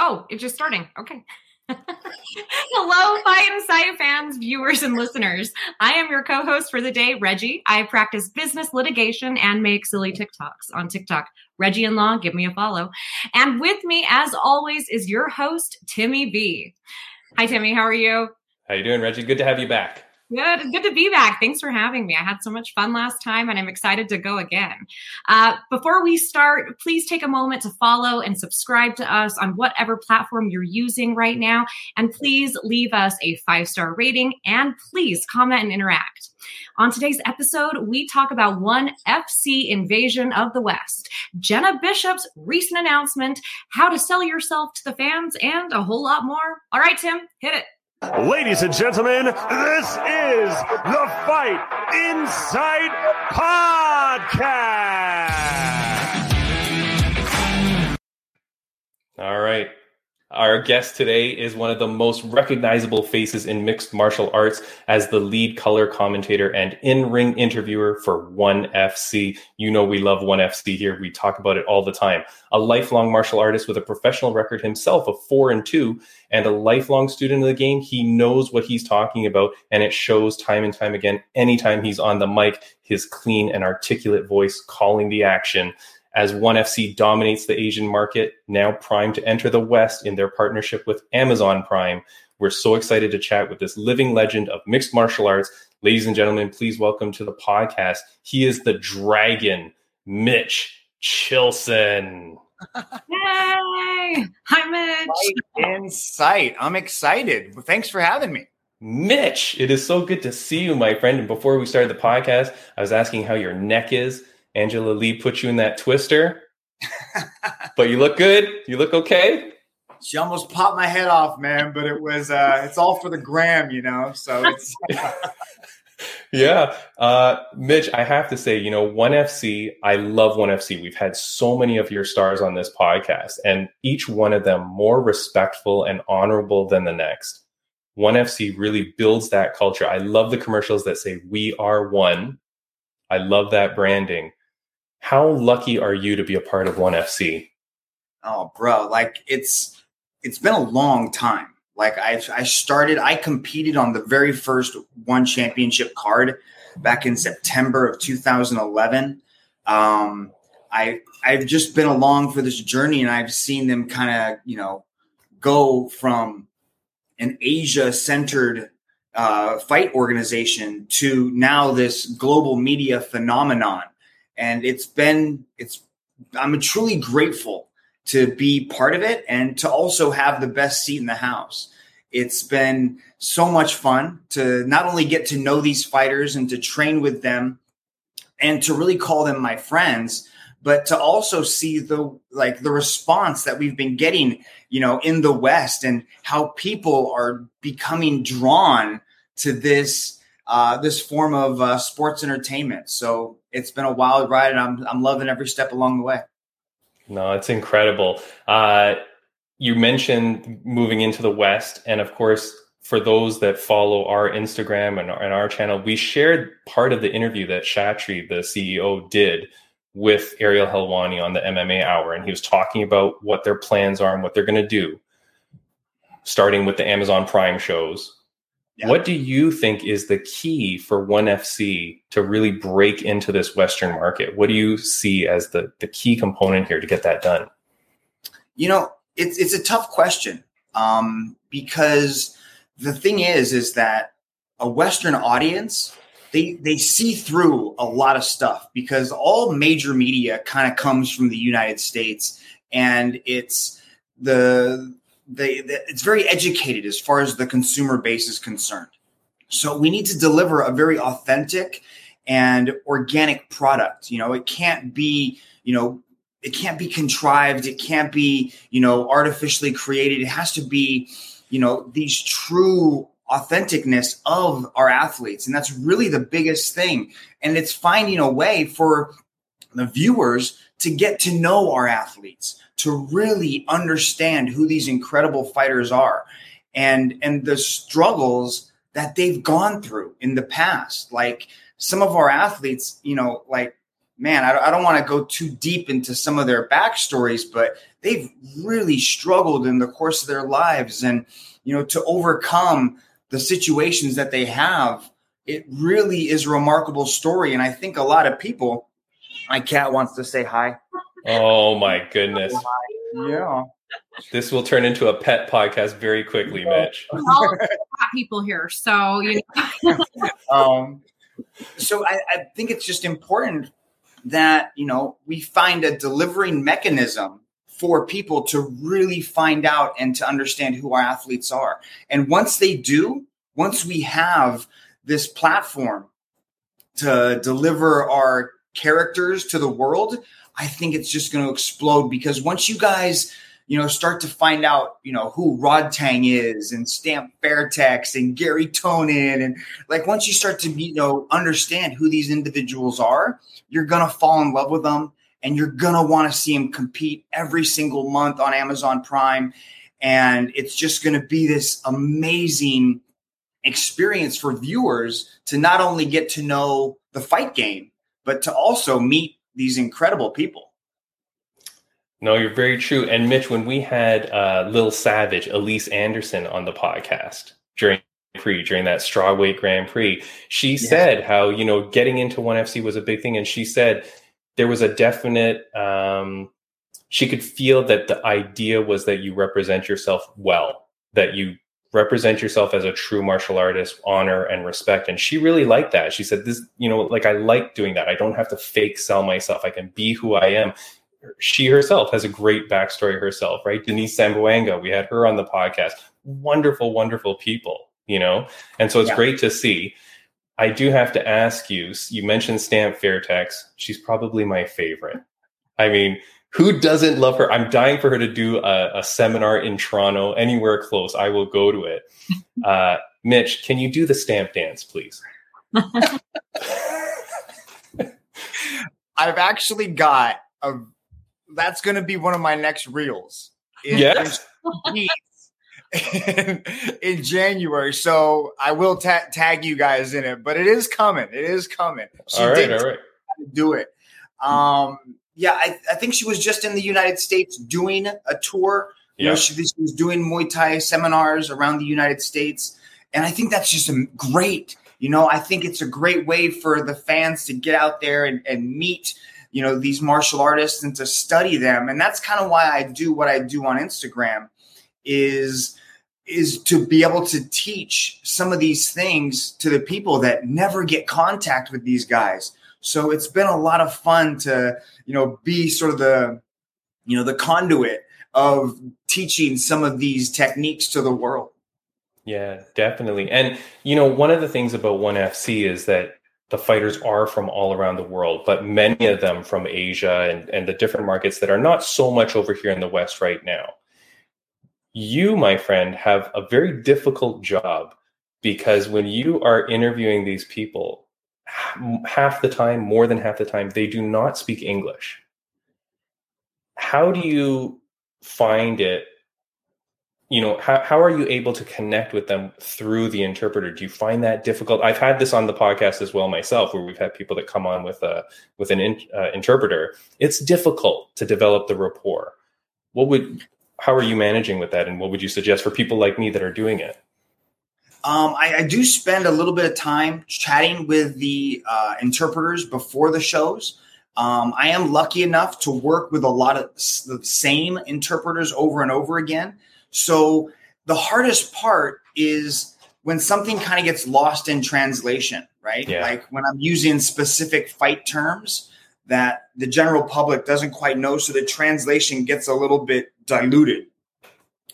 Oh, it's just starting. Okay. Hello, Fight and fans, viewers, and listeners. I am your co host for the day, Reggie. I practice business litigation and make silly TikToks on TikTok. Reggie in Law, give me a follow. And with me, as always, is your host, Timmy B. Hi, Timmy. How are you? How you doing, Reggie? Good to have you back. Good, good to be back. Thanks for having me. I had so much fun last time and I'm excited to go again. Uh, before we start, please take a moment to follow and subscribe to us on whatever platform you're using right now. And please leave us a five star rating and please comment and interact. On today's episode, we talk about one FC invasion of the West, Jenna Bishop's recent announcement, how to sell yourself to the fans, and a whole lot more. All right, Tim, hit it. Ladies and gentlemen, this is the Fight Insight Podcast. All right. Our guest today is one of the most recognizable faces in mixed martial arts as the lead color commentator and in ring interviewer for 1FC. You know, we love 1FC here. We talk about it all the time. A lifelong martial artist with a professional record himself of four and two, and a lifelong student of the game. He knows what he's talking about, and it shows time and time again. Anytime he's on the mic, his clean and articulate voice calling the action as ONE FC dominates the Asian market, now primed to enter the West in their partnership with Amazon Prime. We're so excited to chat with this living legend of mixed martial arts. Ladies and gentlemen, please welcome to the podcast. He is the dragon, Mitch Chilson. Yay! Hi, Mitch. In sight. I'm excited. Thanks for having me. Mitch, it is so good to see you, my friend. And before we started the podcast, I was asking how your neck is. Angela Lee put you in that twister, but you look good. You look okay. She almost popped my head off, man. But it was uh, it's all for the gram, you know. So it's yeah, uh, Mitch. I have to say, you know, One FC. I love One FC. We've had so many of your stars on this podcast, and each one of them more respectful and honorable than the next. One FC really builds that culture. I love the commercials that say "We are one." I love that branding. How lucky are you to be a part of One FC? Oh, bro, like it's it's been a long time. Like I I started, I competed on the very first one championship card back in September of 2011. Um, I I've just been along for this journey, and I've seen them kind of you know go from an Asia centered uh, fight organization to now this global media phenomenon and it's been it's i'm truly grateful to be part of it and to also have the best seat in the house it's been so much fun to not only get to know these fighters and to train with them and to really call them my friends but to also see the like the response that we've been getting you know in the west and how people are becoming drawn to this uh, this form of uh, sports entertainment. So it's been a wild ride, and I'm I'm loving every step along the way. No, it's incredible. Uh, you mentioned moving into the West, and of course, for those that follow our Instagram and, and our channel, we shared part of the interview that Chatri, the CEO, did with Ariel Helwani on the MMA Hour, and he was talking about what their plans are and what they're going to do, starting with the Amazon Prime shows yeah. What do you think is the key for ONE FC to really break into this Western market? What do you see as the, the key component here to get that done? You know, it's it's a tough question um, because the thing is, is that a Western audience they they see through a lot of stuff because all major media kind of comes from the United States, and it's the they, they, it's very educated as far as the consumer base is concerned. So we need to deliver a very authentic and organic product. You know, it can't be, you know, it can't be contrived. It can't be, you know, artificially created. It has to be, you know, these true authenticness of our athletes. And that's really the biggest thing. And it's finding a way for the viewers to get to know our athletes, to really understand who these incredible fighters are and and the struggles that they've gone through in the past. Like some of our athletes you know like man i, I don't want to go too deep into some of their backstories but they've really struggled in the course of their lives. And you know to overcome the situations that they have it really is a remarkable story. And i think a lot of people my cat wants to say hi oh my goodness. Yeah. This will turn into a pet podcast very quickly mitch. All people here so you know. Um so I, I think it's just important that you know we find a delivering mechanism for people to really find out and to understand who our athletes are. And once they do, once we have this platform to deliver our characters to the world, I think it's just going to explode because once you guys, you know, start to find out, you know, who Rodtang is and Stamp Fairtex and Garry Tonon and like once you start to, you know, understand who these individuals are, you're going to fall in love with them and you're going to want to see them compete every single month on Amazon Prime. And it's just going to be this amazing experience for viewers to not only get to know the fight game, but to also meet these incredible people. No, you're very true. And Mitch, when we had uh, Lil Savage, Alyse Anderson on the podcast during Prix, during that strawweight Grand Prix, she yeah. said how you know getting into ONE FC was a big thing, and she said there was a definite um, she could feel that the idea was that you represent yourself well that you represent yourself as a true martial artist honor and respect and she really liked that she said this you know like i like doing that i don't have to fake sell myself i can be who i am she herself has a great backstory herself right denice zamboanga we had her on the podcast wonderful wonderful people you know and so it's yeah. great to see I do have to ask you. You mentioned Stamp Fairtex. She's probably my favorite. I mean, who doesn't love her? I'm dying for her to do a, a seminar in Toronto, anywhere close. I will go to it. Uh, Mitch, can you do the stamp dance, please? I've actually got a. That's going to be one of my next reels. yes in, in January. So I will ta- tag you guys in it, but it is coming. It is coming. She all right, all right. Do it. Um, yeah, I, I, think she was just in the United States doing a tour. You yeah. know, she, she, was doing Muay Thai seminars around the United States, and I think that's just great. You know, I think it's a great way for the fans to get out there and, and meet you know these martial artists and to study them and that's kind of why i do what i do on instagram is is to be able to teach some of these things to the people that never get contact with these guys. So it's been a lot of fun to, you know, be sort of the, you know, the conduit of teaching some of these techniques to the world. Yeah, definitely. And, you know, one of the things about ONE FC is that the fighters are from all around the world, but many of them from Asia and, and the different markets that are not so much over here in the West right now you, my friend, have a very difficult job because when you are interviewing these people, half the time, more than half the time, they do not speak English. How do you find it? You know, how, how are you able to connect with them through the interpreter? Do you find that difficult? I've had this on the podcast as well myself, where we've had people that come on with a with an in, uh, interpreter. It's difficult to develop the rapport. What would how are you managing with that and what would you suggest for people like me that are doing it um, I, I, do spend a little bit of time chatting with the uh, interpreters before the shows um, i am lucky enough to work with a lot of the same interpreters over and over again so the hardest part is when something kind of gets lost in translation right yeah. like when i'm using specific fight terms that the general public doesn't quite know. So the translation gets a little bit diluted.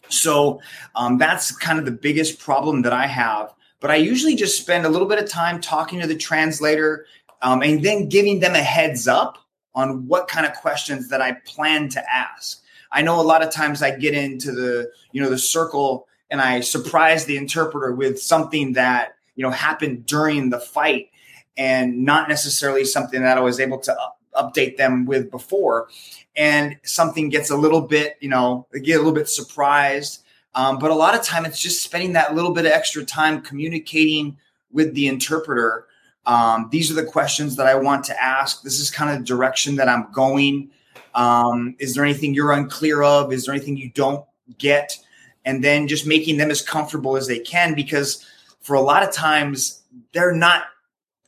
So um, that's kind of the biggest problem that I have. But I usually just spend a little bit of time talking to the translator um, and then giving them a heads up on what kind of questions that I plan to ask. I know a lot of times I get into the you know the circle and I surprise the interpreter with something that you know happened during the fight and not necessarily something that I was able to update them with before. And something gets a little bit, you know, they get a little bit surprised. Um, but a lot of time it's just spending that little bit of extra time communicating with the interpreter. Um, these are the questions that I want to ask. This is kind of the direction that I'm going. Um, is there anything you're unclear of? Is there anything you don't get? And then just making them as comfortable as they can because for a lot of times they're not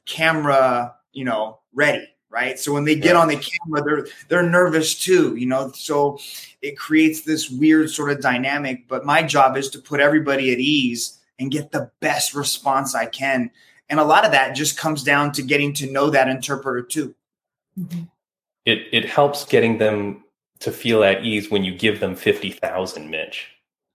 camera, you know, ready, right? So when they get on the camera, they're they're nervous too, you know. So it creates this weird sort of dynamic. But my job is to put everybody at ease and get the best response I can. And a lot of that just comes down to getting to know that interpreter too. Mm-hmm. It it helps getting them to feel at ease when you give them fifty thousand, Mitch.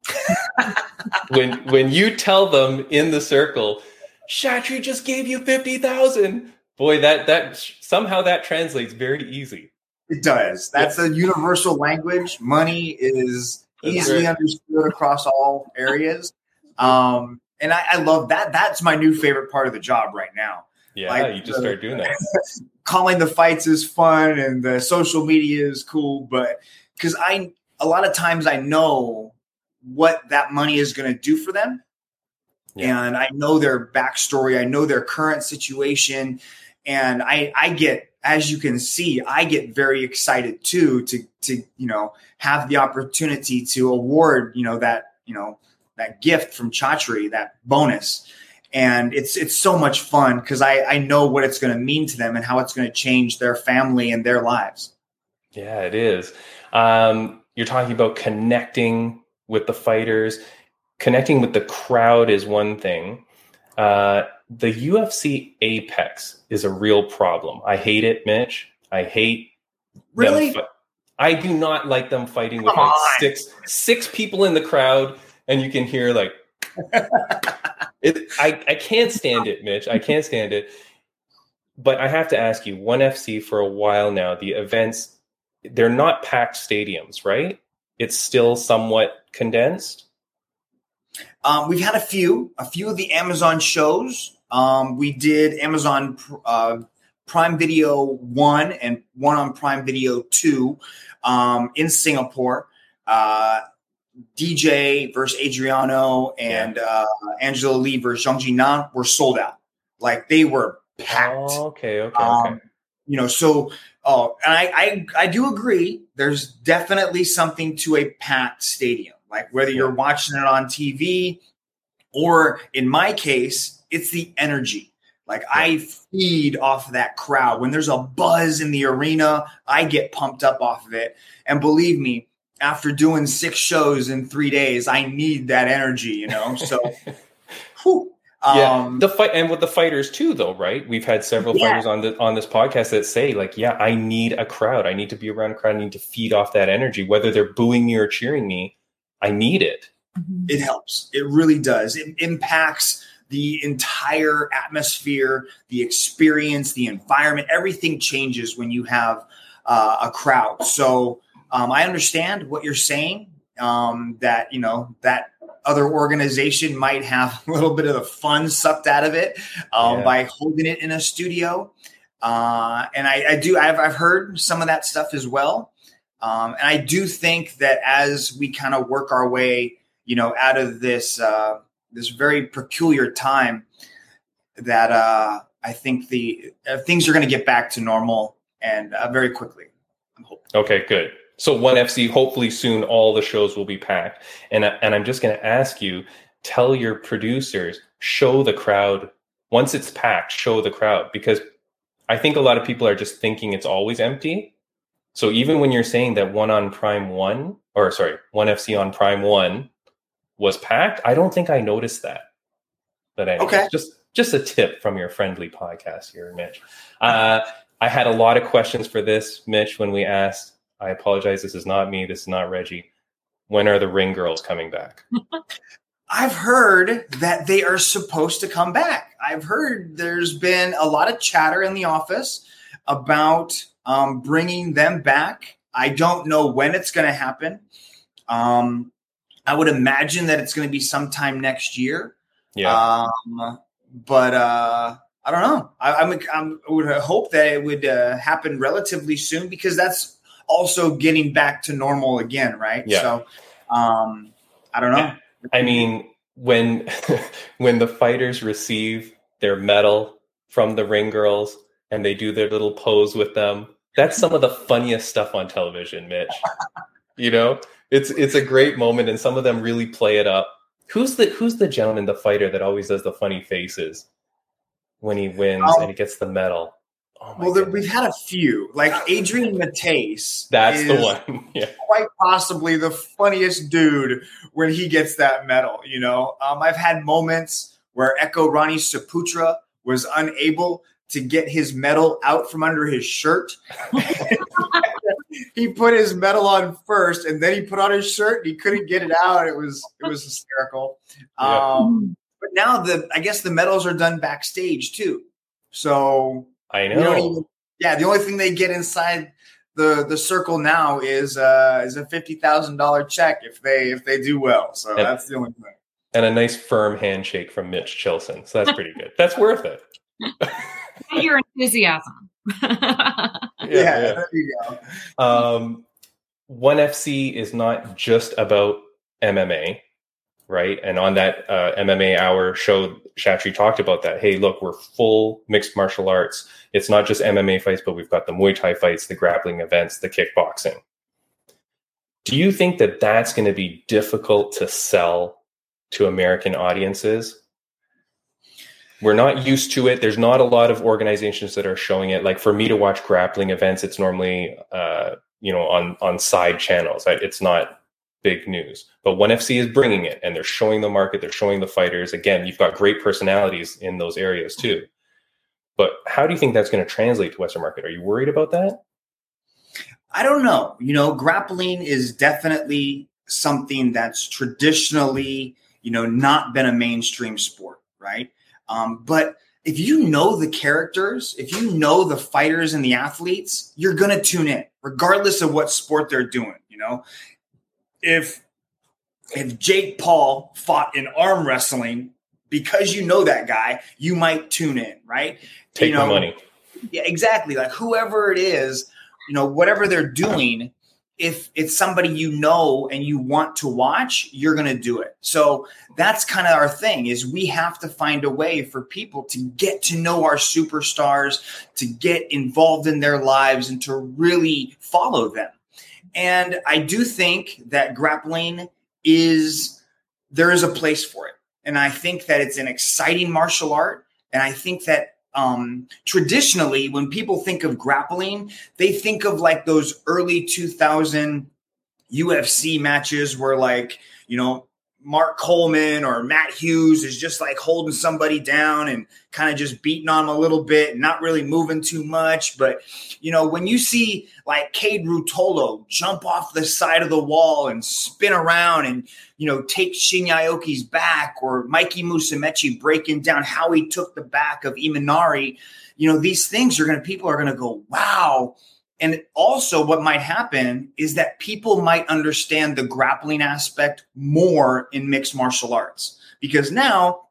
when when you tell them in the circle, Chatri just gave you fifty thousand. Boy, that that somehow that translates very easy. It does. That's yeah. a universal language. Money is That's easily right. understood across all areas. Um, and I, I, love that. That's my new favorite part of the job right now. Yeah, like, you just start doing that. calling the fights is fun, and the social media is cool, but because I a lot of times I know what that money is going to do for them, yeah. and I know their backstory, I know their current situation, and I I get as you can see, I get very excited too to to you know have the opportunity to award you know that you know that gift from Chatri, that bonus. And it's it's so much fun because I, I know what it's going to mean to them and how it's going to change their family and their lives. Yeah, it is. Um, you're talking about connecting with the fighters, connecting with the crowd is one thing. Uh, the UFC Apex is a real problem. I hate it, Mitch. I hate really. Fi- I do not like them fighting with like six six people in the crowd and you can hear like it, I, I can't stand it, Mitch. I can't stand it. But I have to ask you, one FC for a while now, the events they're not packed stadiums, right? It's still somewhat condensed. Um, we've had a few, a few of the Amazon shows. Um, we did Amazon uh, Prime Video one and one on Prime Video two um, in Singapore. Uh, DJ versus Adriano and uh, Angela Lee versus Zhang Jingnan were sold out. Like they were packed. Oh, okay, okay, um, okay. You know, so oh, and I, I I do agree. There's definitely something to a packed stadium. Like whether you're watching it on TV or in my case, it's the energy. Like. I feed off of that crowd. When there's a buzz in the arena, I get pumped up off of it. And believe me, after doing six shows in three days, I need that energy, you know? So, whew, yeah, um, the fight and with the fighters too, though, right? We've had several yeah. fighters on the on this podcast that say, like, yeah, I need a crowd. I need to be around a crowd. I need to feed off that energy, whether they're booing me or cheering me. I need it. Mm-hmm. It helps. It really does. It impacts the entire atmosphere, the experience, the environment. Everything changes when you have uh, a crowd. So um, I understand what you're saying. Um, that you know that other organization might have a little bit of the fun sucked out of it um, yeah. by holding it in a studio. Uh, and I, I do. I've, I've, heard some of that stuff as well. Um, and I do think that as we kind of work our way, you know, out of this uh, this very peculiar time, that uh, I think the uh, things are going to get back to normal and uh, very quickly. I'm hoping. Okay, good. So one FC, hopefully soon, all the shows will be packed. And and I'm just going to ask you, tell your producers, show the crowd once it's packed, show the crowd because I think a lot of people are just thinking it's always empty. So even when you're saying that one on Prime One, or sorry, one FC on Prime One was packed, I don't think I noticed that. But anyway, okay, just just a tip from your friendly podcast here, Mitch. Uh, I had a lot of questions for this, Mitch, when we asked I apologize. This is not me. This is not Reggie. When are the Ring Girls coming back? I've heard that they are supposed to come back. I've heard there's been a lot of chatter in the office about um, bringing them back. I don't know when it's going to happen. Um, I would imagine that it's going to be sometime next year. Yeah. Um, but uh, I don't know. I, I'm, I'm, i would hope that it would uh, happen relatively soon because that's also getting back to normal again, right? Yeah. So um, I don't know. I mean, when when the fighters receive their medal from the ring girls and they do their little pose with them, That's some of the funniest stuff on television, Mitch. you know, it's it's a great moment, and some of them really play it up. Who's the Who's the gentleman, the fighter that always does the funny faces when he wins Um, and he gets the medal? Oh Well, there, we've had a few. Like Adrian Mattheis. That's the one. Yeah. Quite possibly the funniest dude when he gets that medal. You know, um, I've had moments where Eko Roni Saputra was unable to get his medal out from under his shirt. he put his medal on first, and then he put on his shirt. And he couldn't get it out. It was it was hysterical. Yeah. Um, but now the I guess the medals are done backstage too. So I know. even- yeah, the only thing they get inside the the circle now is uh is a fifty thousand dollar check if they if they do well. So Yeah. that's the only thing. and a nice firm handshake from Mitch Chilson. So that's pretty good. That's worth it. Your enthusiasm. Yeah, there you go. Um, One FC is not just about MMA, right? And on that uh, MMA hour show, Chatri talked about that. Hey, look, we're full mixed martial arts. It's not just MMA fights, but we've got the Muay Thai fights, the grappling events, the kickboxing. Do you think that that's going to be difficult to sell to American audiences? We're not used to it. There's not a lot of organizations that are showing it. Like for me to watch grappling events, it's normally uh, you know on on side channels. It's not big news. But One FC is bringing it, and they're showing the market. They're showing the fighters. Again, you've got great personalities in those areas too. But how do you think that's going to translate to Western market? Are you worried about that? I don't know. You know, grappling is definitely something that's traditionally, you know, not been a mainstream sport, right? Um, but if you know the characters, if you know the fighters and the athletes, you're going to tune in, regardless of what sport they're doing. You know, if if Jake Paul fought in arm wrestling, because you know that guy, you might tune in, right? Take you the know, money. yeah, exactly. Like whoever it is, you know, whatever they're doing, if it's somebody you know and you want to watch, you're going to do it. So that's kind of our thing is we have to find a way for people to get to know our superstars, to get involved in their lives and to really follow them. And I do think that grappling is there is a place for it. And I think that it's an exciting martial art. And I think that um, traditionally, when people think of grappling, they think of like those early 2000 UFC matches where, like, you know, Mark Coleman or Matt Hughes is just like holding somebody down and kind of just beating on them a little bit, and not really moving too much. But, you know, when you see like Kade Ruotolo jump off the side of the wall and spin around and, you know, take Shinya Aoki's back or Mikey Musumeci breaking down how he took the back of Imanari, you know, these things are going to, people are going to go, wow. And also, what might happen is that people might understand the grappling aspect more in mixed martial arts because now,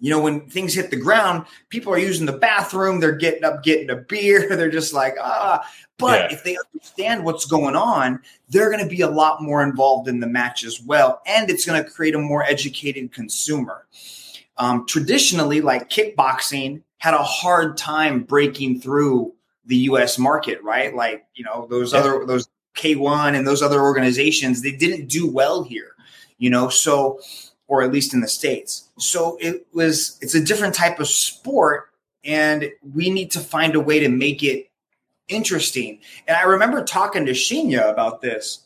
you know, when things hit the ground, people are using the bathroom, they're getting up, getting a beer, they're just like, ah. But Yeah. if they understand what's going on, they're going to be a lot more involved in the match as well. And it's going to create a more educated consumer. Um, traditionally, like kickboxing had a hard time breaking through the US market, right? Like, you know, those Yeah. other those K1 and those other organizations, they didn't do well here, you know, so or at least in the states. So it was it's a different type of sport and we need to find a way to make it interesting. And I remember talking to Shinya about this.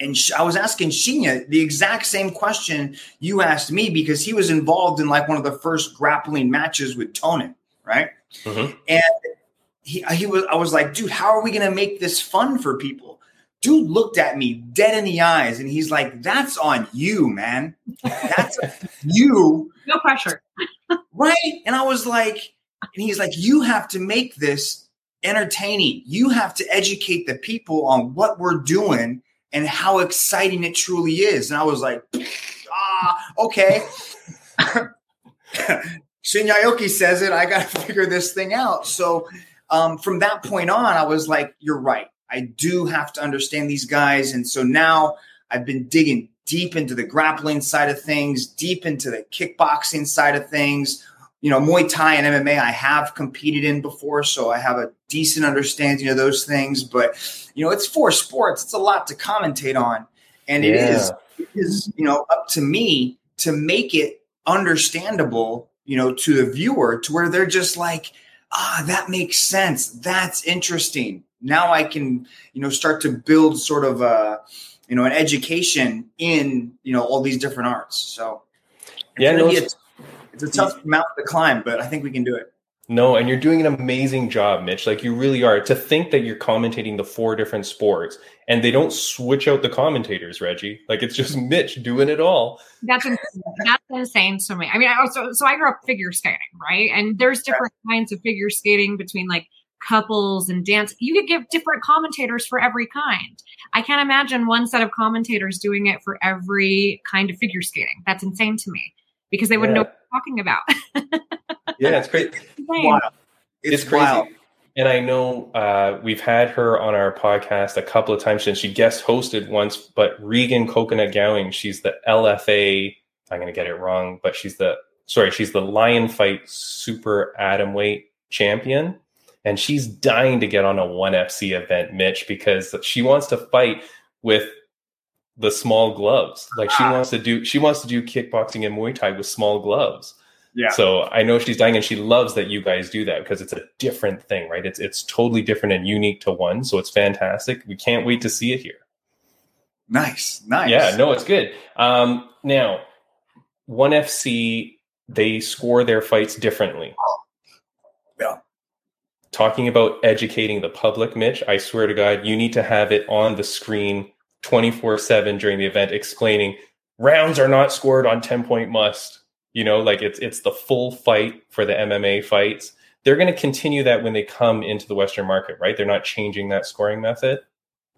And I was asking Shinya the exact same question you asked me because he was involved in like one of the first grappling matches with Tonon, right? Mhm. And he, he was, I was like, dude, how are we going to make this fun for people? Dude looked at me dead in the eyes and he's like, that's on you, man. That's you, No pressure. right? And I was like, and he's like, you have to make this entertaining. You have to educate the people on what we're doing and how exciting it truly is. And I was like, ah, okay. Shinya Aoki says it. I got to figure this thing out. So um, from that point on, I was like, you're right. I do have to understand these guys. And so now I've been digging deep into the grappling side of things, deep into the kickboxing side of things, you know, Muay Thai and MMA I have competed in before, so I have a decent understanding of those things. But you know, it's four sports; it's a lot to commentate on, and it Yeah. is it is you know up to me to make it understandable, you know, to the viewer, to where they're just like, ah, that makes sense. That's interesting. Now I can you know start to build sort of a you know an education in you know all these different arts. So Yeah, no, it's- it's a tough mountain to climb, but I think we can do it. No, and you're doing an amazing job, Mitch. Like you really are. To think that you're commentating the four different sports and they don't switch out the commentators, Reggie. Like it's just Mitch doing it all. That's insane. that's insane to me. I mean, I also so I grew up figure skating, right? And there's different kinds of figure skating between like couples and dance. You could give different commentators for every kind. I can't imagine one set of commentators doing it for every kind of figure skating. That's insane to me because they wouldn't know what they're talking about. Yeah, it's great. Insane. Wild. It's, It's crazy. wild. And I know uh, we've had her on our podcast a couple of times since she guest hosted once, but Regan Coconut Gowing, she's the LFA, I'm going to get it wrong, but she's the, sorry, she's the Lion Fight Super Atom Weight champion. And she's dying to get on a 1FC event, Mitch, because she wants to fight with the small gloves. Like she wants to do, she wants to do kickboxing and Muay Thai with small gloves. Yeah. So I know she's dying and she loves that you guys do that because it's a different thing, right? It's it's totally different and unique to one. So it's fantastic. We can't wait to see it here. Nice. Nice. Yeah, no, it's good. Um, now, one FC they score their fights differently. Yeah. Talking about educating the public, Mitch, I swear to God, you need to have it on the screen 24 7 during the event explaining rounds are not scored on 10 point must. You know, like it's it's the full fight for the MMA fights. They're going to continue that when they come into the Western market, right? They're not changing that scoring method.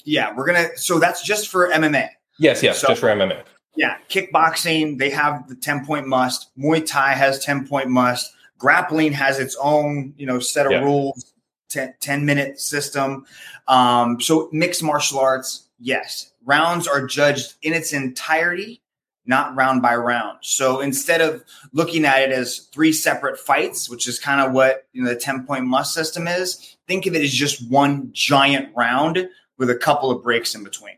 Yeah. We're gonna. So that's just for MMA. Yes, yes, So- just for MMA. Yeah. Kickboxing, they have the ten point must. Muay Thai has ten point must. Grappling has its own, you know, set of Yeah. rules. 10, 10 minute system. Um, so mixed martial arts, yes. Rounds are judged in its entirety, not round by round. So instead of looking at it as three separate fights, which is kind of what you know the 10 point must system is, think of it as just one giant round with a couple of breaks in between.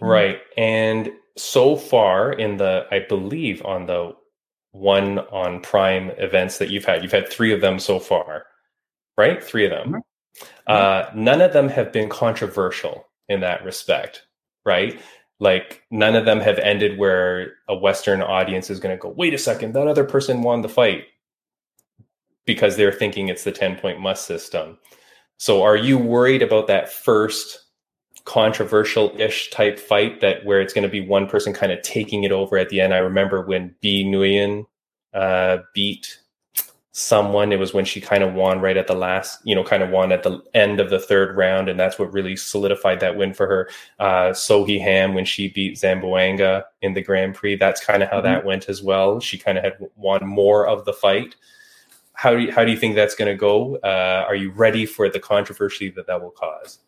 Right. And so far in the, I believe on the one on Prime events that you've had, you've had three of them so far, right? Three of them. Uh, none of them have been controversial in that respect, right? Like none of them have ended where a Western audience is going to go, wait a second, that other person won the fight because they're thinking it's the 10 point must system. So are you worried about that first controversial ish type fight that where it's going to be one person kind of taking it over at the end? I remember when Bi Nguyen uh, beat someone. It was when she kind of won right at the last, you know, kind of won at the end of the third round, and that's what really solidified that win for her. Uh, Seo Hee Ham when she beat Zamboanga in the Grand Prix, that's kind of how that went as well. She kind of had won more of the fight. How do you, how do you think that's going to go? Uh, are you ready for the controversy that that will cause?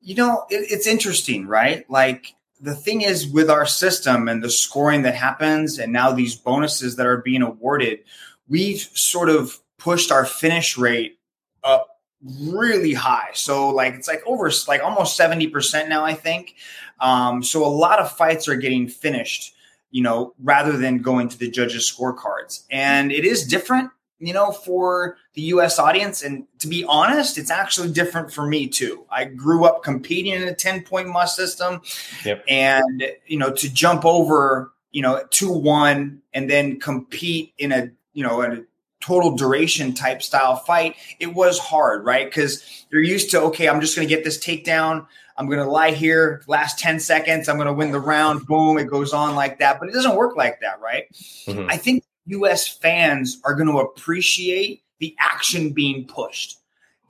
You know, it, it's interesting, right? Like the thing is with our system and the scoring that happens, and now these bonuses that are being awarded, we've sort of pushed our finish rate up really high. So like it's like over like almost 70% now, I think. Um, so a lot of fights are getting finished, you know, rather than going to the judges' scorecards. And it is different, you know, for the US audience. And to be honest, it's actually different for me too. I grew up competing in a 10 point must system. Yep. And, you know, to jump over, you know, 2 1 and then compete in a, you know, a total duration type style fight, it was hard, right? Because you're used to, okay, I'm just going to get this takedown. I'm going to lie here, last 10 seconds. I'm going to win the round. Boom. It goes on like that. But it doesn't work like that, right? Mhm. I think US fans are going to appreciate the action being pushed.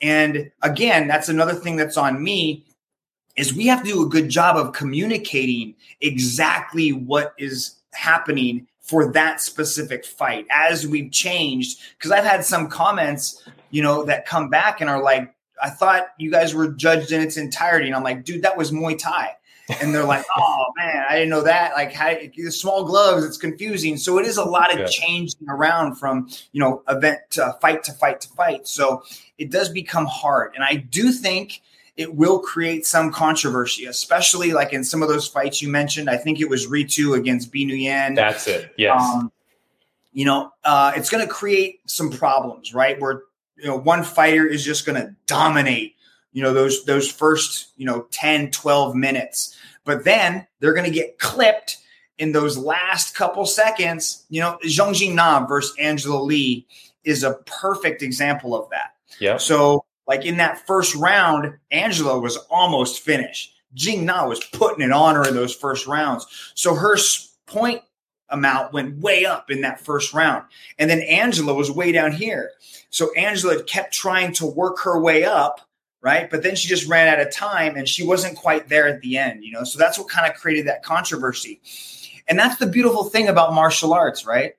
And again, that's another thing that's on me is we have to do a good job of communicating exactly what is happening for that specific fight as we've changed because I've had some comments, you know, that come back and are like I thought you guys were judged in its entirety and I'm like, dude, that was Muay Thai. and they're like, "Oh man, I didn't know that." Like, how, the small gloves, it's confusing. So it is a lot of Yeah. changing around from you know event to fight to fight to fight. So it does become hard, and I do think it will create some controversy, especially like in some of those fights you mentioned. I think it was Ritu against Bi Nguyen. That's it. Yes. Um, you know, uh, it's going to create some problems, right? Where you know one fighter is just going to dominate, you know, those those first you know 10, 12 minutes, but then they're going to get clipped in those last couple seconds. You know, Zhang Jingnan versus Angela Lee is a perfect example of that. Yeah. So, like in that first round, Angela was almost finished. Jingnan was putting it on her in those first rounds. So her point amount went way up in that first round. And then Angela was way down here. So Angela kept trying to work her way up, right? But then she just ran out of time and she wasn't quite there at the end, you know? So that's what kind of created that controversy. And that's the beautiful thing about martial arts, right?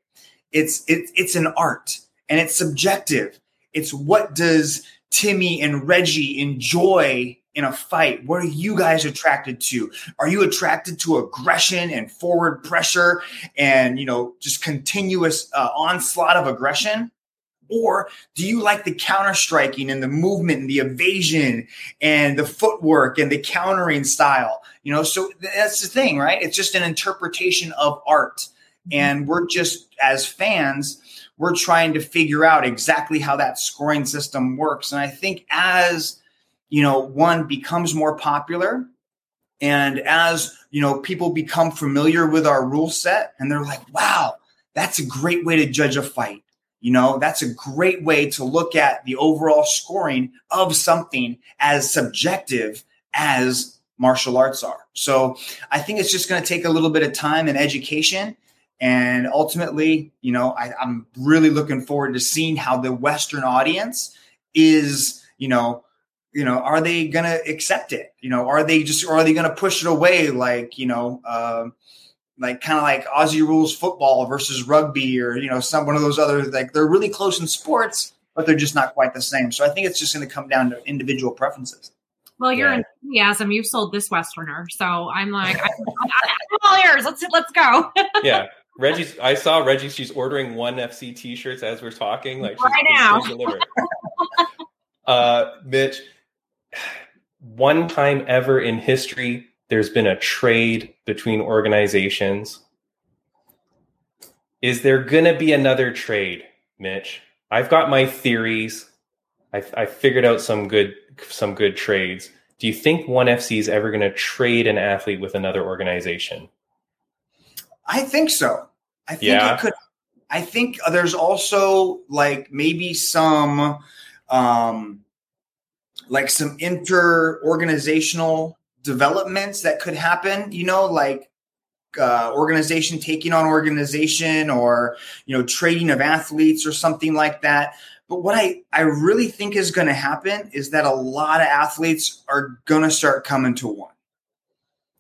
It's it, it's an art and it's subjective. It's what does Timmy and Reggie enjoy in a fight? What are you guys attracted to? Are you attracted to aggression and forward pressure and you know just continuous uh, onslaught of aggression? Or do you like the counter striking and the movement and the evasion and the footwork and the countering style? You know, so that's the thing, right? It's just an interpretation of art. And we're just, as fans, we're trying to figure out exactly how that scoring system works. And I think as, you know, one becomes more popular and as, you know, people become familiar with our rule set and they're like, wow, that's a great way to judge a fight. You know, that's a great way to look at the overall scoring of something as subjective as martial arts are. So I think it's just going to take a little bit of time and education. And ultimately, you know, I, I'm really looking forward to seeing how the Western audience is, you know, you know, are they going to accept it? You know, are they just, are they going to push it away? Like, you know, um, like kind of like Aussie rules football versus rugby or, you know, some, one of those other, like they're really close in sports, but they're just not quite the same. So I think it's just going to come down to individual preferences. Well, your Yeah. enthusiasm, you've sold this Westerner. So I'm like, I'm, I'm all ears. Let's let's go. yeah. Reggie's. I saw Reggie. She's ordering one FC T-shirts as we're talking. Like she's, Right now. uh, Mitch. One time ever in history, there's been a trade between organizations. Is there gonna be another trade, Mitch? I've got my theories. I, I figured out some good some good trades. Do you think One FC is ever going to trade an athlete with another organization? I think so. I think Yeah. it could. I think there's also like maybe some, um, like some inter organizational developments that could happen. You know, like uh, organization taking on organization, or you know, trading of athletes or something like that. But what I, I really think is going to happen is that a lot of athletes are going to start coming to one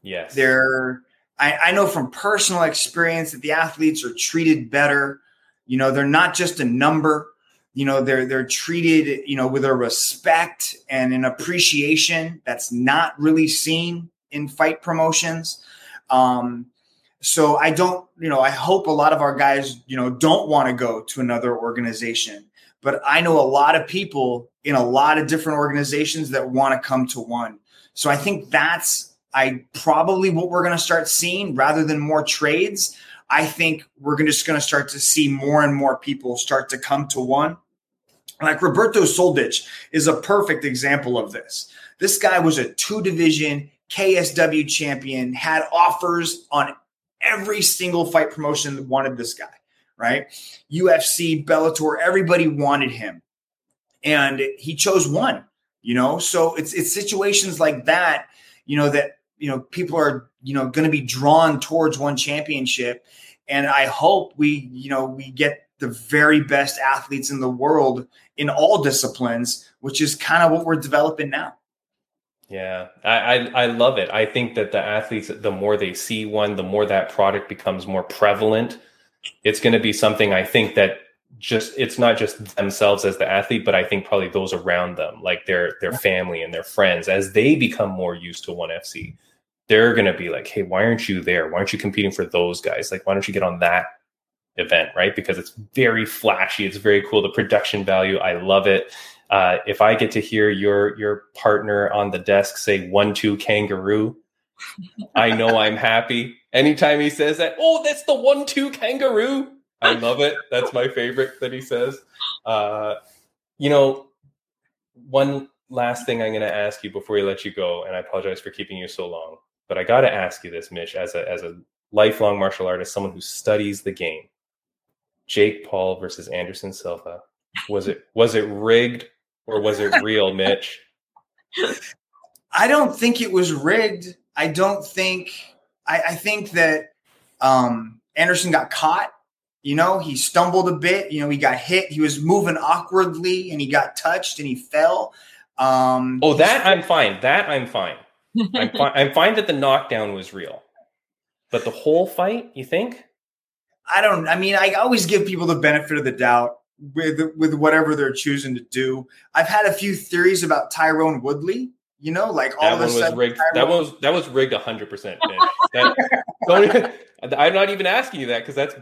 Yes. they're I, I know from personal experience that the athletes are treated better. You know they're not just a number. You know they're they're treated you know with a respect and an appreciation that's not really seen in fight promotions. Um so i don't you know i hope a lot of our guys you know don't want to go to another organization but i know a lot of people in a lot of different organizations that want to come to one. So i think that's I probably what we're going to start seeing rather than more trades. I think we're just going to start to see more and more people start to come to one. Like Roberto Soldić is a perfect example of this. This guy was a two division KSW champion, had offers on every single fight promotion that wanted this guy, right? UFC, Bellator, everybody wanted him. And he chose one, you know? So it's it's situations like that, you know, that you know people are you know going to be drawn towards one championship and i hope we you know we get the very best athletes in the world in all disciplines which is kind of what we're developing now Yeah, I, I I love it. I think that the athletes, the more they see one, the more that product becomes more prevalent. It's going to be something I think that just it's not just themselves as the athlete, but I think probably those around them, like their their family and their friends, as they become more used to one FC. They're going to be like, hey, why aren't you there? Why aren't you competing for those guys? Like, why don't you get on that event, right? Because it's very flashy, it's very cool. The production value, I love it. Uh, if I get to hear your your partner on the desk say one two kangaroo, I know I'm happy. Anytime he says that, oh, that's the one two kangaroo. I love it. That's my favorite that he says. Uh, you know, one last thing I'm going to ask you before we let you go, and I apologize for keeping you so long, but I got to ask you this, Mitch, as a as a lifelong martial artist, someone who studies the game. Jake Paul versus Anderson Silva. Was it was it rigged or was it real, Mitch? I don't think it was rigged. I don't think. I, I think that um, Anderson got caught. You know, he stumbled a bit. You know, he got hit. He was moving awkwardly, and he got touched, and he fell. Um, oh, that I'm fine. That I'm fine. I'm fine. I'm fine that the knockdown was real, but the whole fight, you think? I don't. I mean, I always give people the benefit of the doubt with with whatever they're choosing to do. I've had a few theories about Tyron Woodley. You know, like all that of a sudden, rigged. Tyron- that was that was rigged hundred percent. I'm not even asking you that because that's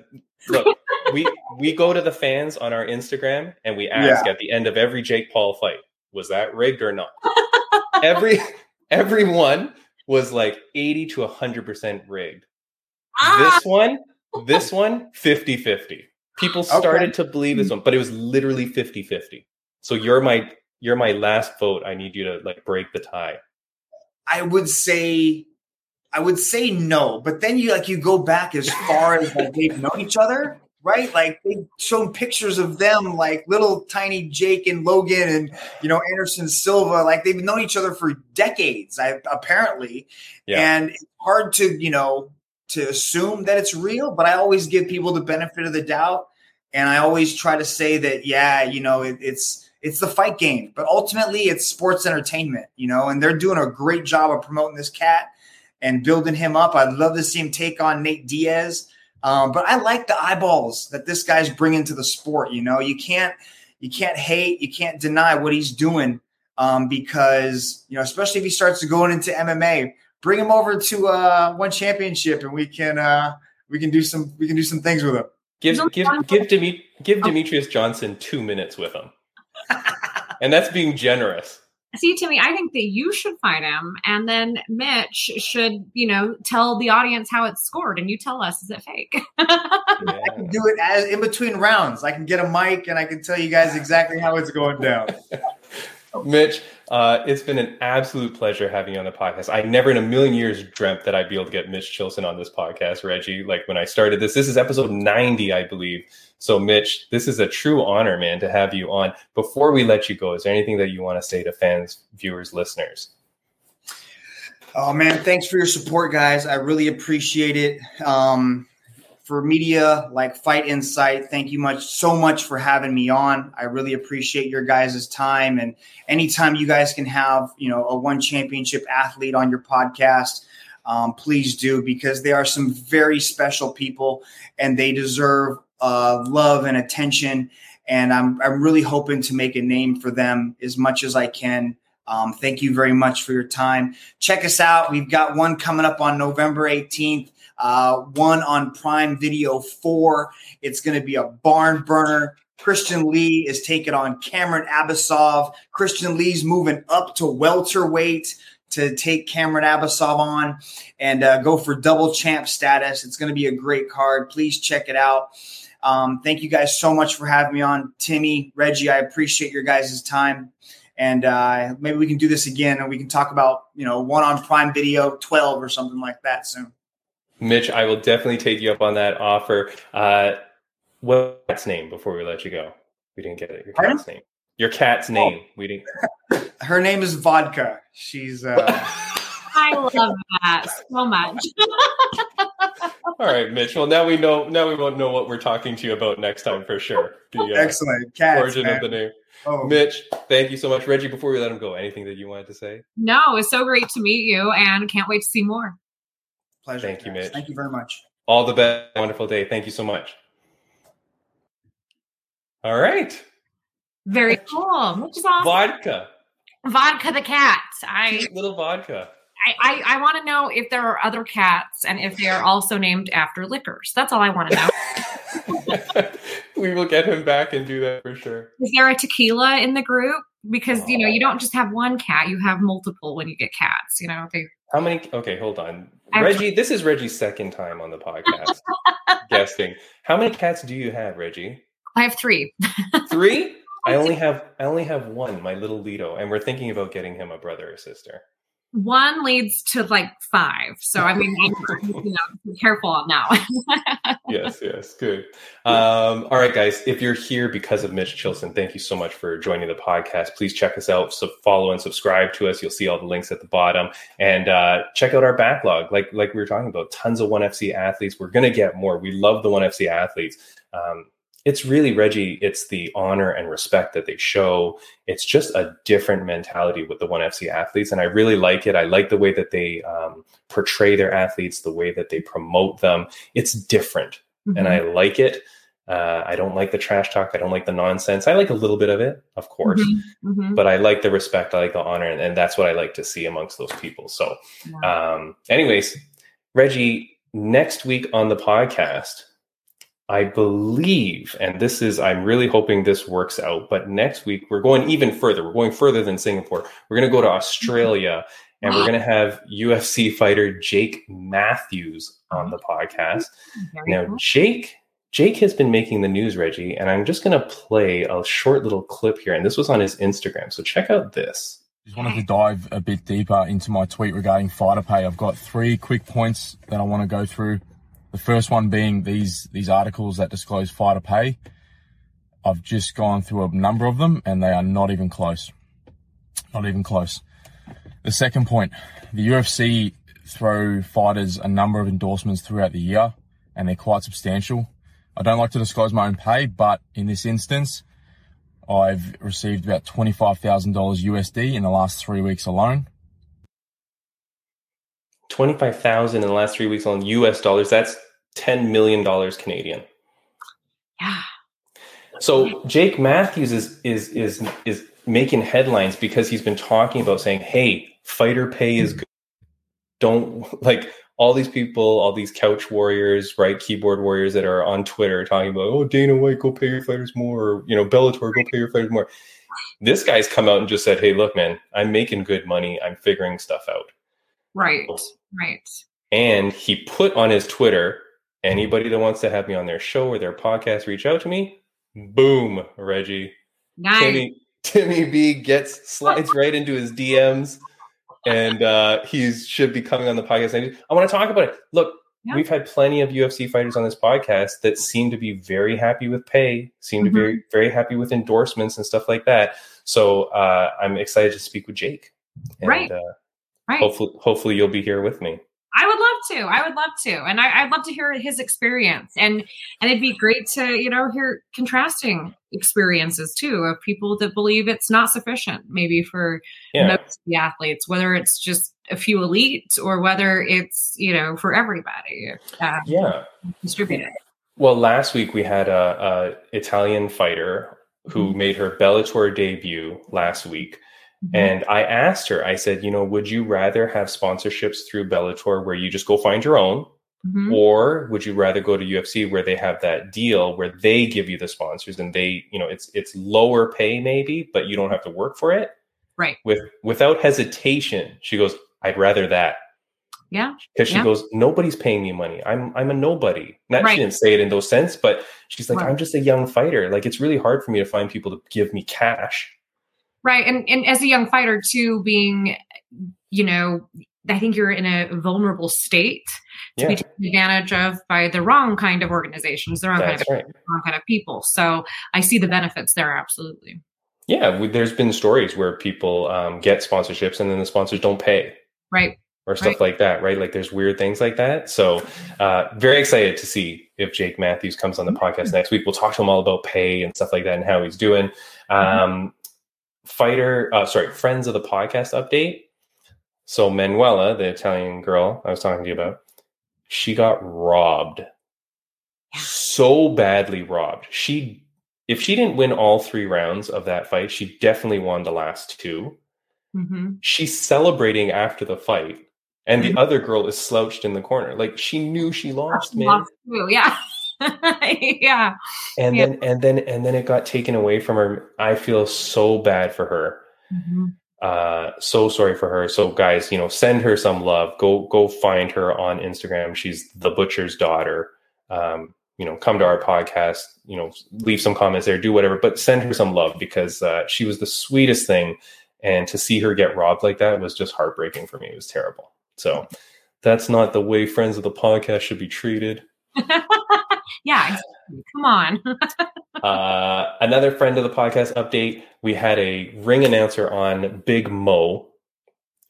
look. We we go to the fans on our Instagram and we ask Yeah. at the end of every Jake Paul fight, was that rigged or not? every everyone was like eighty to hundred percent rigged. Ah, This one, this one, 50-50. People started to believe this one, but it was literally 50-50. So you're my you're my last vote. I need you to like break the tie. I would say, I would say no. But then you like you go back as far as like they've known each other, right? Like they've shown pictures of them, like little tiny Jake and Logan, and you know Anderson Silva. Like they've known each other for decades, I, apparently. Yeah. And it's hard to you know to assume that it's real, but I always give people the benefit of the doubt, and I always try to say that yeah, you know, it, it's it's the fight game, but ultimately it's sports entertainment, you know, and they're doing a great job of promoting this cat and building him up. I'd love to see him take on Nate Diaz, um, but I like the eyeballs that this guy's bringing to the sport. You know, you can't you can't hate, you can't deny what he's doing um, because you know, especially if he starts going into MMA, bring him over to uh, one championship and we can uh, we can do some we can do some things with him. Give give give Demi- give Oh. Demetrious Johnson two minutes with him, and that's being generous. See, Timmy, I think that you should fight him, and then Mitch should, you know, tell the audience how it's scored, and you tell us is it fake? Yeah. I can do it as in between rounds. I can get a mic and I can tell you guys exactly how it's going down. Mitch, uh, it's been an absolute pleasure having you on the podcast. I never in a million years dreamt that I'd be able to get Mitch Chilson on this podcast, Reggie. Like when I started this, this is episode 90, I believe. So, Mitch, this is a true honor, man, to have you on. Before we let you go, is there anything that you want to say to fans, viewers, listeners? Oh man, thanks for your support, guys. I really appreciate it. Um, for media like Fight Insight, thank you much so much for having me on. I really appreciate your guys' time and anytime you guys can have you know a one championship athlete on your podcast, um, please do because they are some very special people and they deserve uh, love and attention. And I'm I'm really hoping to make a name for them as much as I can. Um, thank you very much for your time. Check us out. We've got one coming up on November 18th, uh, one on Prime Video 4. It's going to be a barn burner. Christian Lee is taking on Kiamrian Abbasov. Christian Lee's moving up to welterweight to take Kiamrian Abbasov on and uh, go for double champ status. It's going to be a great card. Please check it out. Um, thank you guys so much for having me on. Timmy, Reggie, I appreciate your guys' time and uh, maybe we can do this again and we can talk about you know one on prime video 12 or something like that soon Mitch, I will definitely take you up on that offer. Uh, what's cat's name before we let you go? We didn't get it. Your Pardon? cat's name. Your cat's name. We didn't. her name is vodka she's uh, I love that so much. All right, Mitch. Well, now we know. Now we won't know what we're talking to you about next time for sure. The uh, excellent cats origin man. of the name. oh, Mitch, thank you so much, Reggie. Before we let him go, anything that you wanted to say? no, it was so great to meet you, and can't wait to see more. Pleasure Thank you, guys. Mitch. thank you very much All the best. Wonderful day. Thank you so much. All right, Very cool. Which is awesome. vodka, Vodka the cat. I little vodka. I, I, I want to know if there are other cats and if they are also named after liquors. That's all I want to know. we will get him back and do that for sure. Is there a tequila in the group? Because you know you don't just have one cat; you have multiple when you get cats. You know they. How many? Okay, hold on, I- Reggie. This is Reggie's second time on the podcast guesting. How many cats do you have, Reggie? I have three. Three. I only have I only have one, my little Lido, and we're thinking about getting him a brother or sister. One leads to like five. So I mean, I, you know, be careful on that yes, yes, good. Um, all right, guys, if you're here because of Mitch Chilson, thank you so much for joining the podcast. Please check us out, so follow and subscribe to us. You'll see all the links at the bottom, and uh, check out our backlog. Like like we were talking about, tons of One FC athletes. We're gonna get more. We love the One FC athletes. Um, it's really Reggie. It's the honor and respect that they show. It's just a different mentality with the One FC athletes, and I really like it. I like the way that they um, portray their athletes, the way that they promote them. It's different and I like it. Uh, I don't like the trash talk. I don't like the nonsense. I like a little bit of it, of course, Mhm, mhm. but I like the respect. I like the honor, and, and that's what I like to see amongst those people. So, um, anyways, Reggie, next week on the podcast, I believe, and this is, I'm really hoping this works out, but next week we're going even further. We're going further than Singapore. We're going to go to Australia and we're going to have UFC fighter Jake Matthews on the podcast. Very Now, cool. Jake, Jake has been making the news, Reggie, and I'm just going to play a short little clip here. And this was on his Instagram. So check out this. Just wanted to dive a bit deeper into my tweet regarding fighter pay. I've got three quick points that I want to go through. The first one being these these articles that disclose fighter pay. I've just gone through a number of them and they are not even close. Not even close. The second point, the UFC throw fighters a number of endorsements throughout the year and they're quite substantial. I don't like to disclose my own pay, but in this instance, I've received about $25,000 USD in the last three weeks alone. 25,000 in the last three weeks on US dollars. That's $10 million Canadian. Yeah. So Jake Matthews is is is is making headlines because he's been talking about saying, "Hey, fighter pay is mm. good. Don't like all these people, all these couch warriors, right? Keyboard warriors that are on Twitter talking about, oh, Dana White, go pay your fighters more, or you know, Bellator, go pay your fighters more." This guy's come out and just said, "Hey, look, man, I'm making good money. I'm figuring stuff out." Right. Right. And he put on his Twitter, anybody that wants to have me on their show or their podcast, reach out to me. Boom, Reggie. Nice. Timmy Timmy B gets slides right into his DMs, and uh, he should be coming on the podcast. I, want to talk about it. Look, Yeah. we've had plenty of UFC fighters on this podcast that seem to be very happy with pay, seem to be very, very happy with endorsements and stuff like that. So uh, I'm excited to speak with Jake. And, Right. Uh, Right. hopefully, hopefully you'll be here with me. I would love to. I would love to, and I, I'd love to hear his experience, and and it'd be great to you know hear contrasting experiences too of people that believe it's not sufficient, maybe for Yeah. most of the athletes, whether it's just a few elites or whether it's you know for everybody uh, Yeah. distributed. Well, last week we had a, a Italian fighter who Mm-hmm. made her Bellator debut last week, and I asked her. I said, you know, would you rather have sponsorships through Bellator where you just go find your own, Mhm. or would you rather go to UFC where they have that deal where they give you the sponsors and they, you know, it's it's lower pay maybe, but you don't have to work for it. Right. With without hesitation, she goes, "I'd rather that." Yeah. because she Yeah. goes, nobody's paying me money. I'm I'm a nobody. Not Right. she didn't say it in those sense, but she's like, Right. I'm just a young fighter. Like it's really hard for me to find people to give me cash. Right. And and as a young fighter too, being, you know, I think you're in a vulnerable state to Yeah, be taken advantage of by the wrong kind of organizations, the wrong kind of right. wrong kind of people. So I see the benefits there absolutely. Yeah, we, there's been stories where people um, get sponsorships and then the sponsors don't pay Right. or stuff Right. like that, right? Like there's weird things like that. So uh, very excited to see if Jake Matthews comes on the podcast next week. We'll talk to him all about pay and stuff like that and how he's doing. Um, fighter, uh, sorry, friends of the podcast update. So Manuela, the Italian girl I was talking to you about, she got robbed. Yeah. So badly robbed. She if she didn't win all three rounds of that fight, she definitely won the last two. hmm She's celebrating after the fight and the other girl is slouched in the corner. Like she knew she lost, man. Lost too, Yeah. yeah. And Yeah. then and then and then it got taken away from her. I feel so bad for her. Mhm. Uh so sorry for her. So guys, you know, send her some love. Go go find her on Instagram. She's the butcher's daughter. Um, you know, come to our podcast, you know, leave some comments there, do whatever, but send her some love because uh, she was the sweetest thing. And to see her get robbed like that was just heartbreaking for me. It was terrible. So that's not the way friends of the podcast should be treated. yeah. Exactly. Come on. Uh, another friend of the podcast update. We had a ring announcer on Big Mo,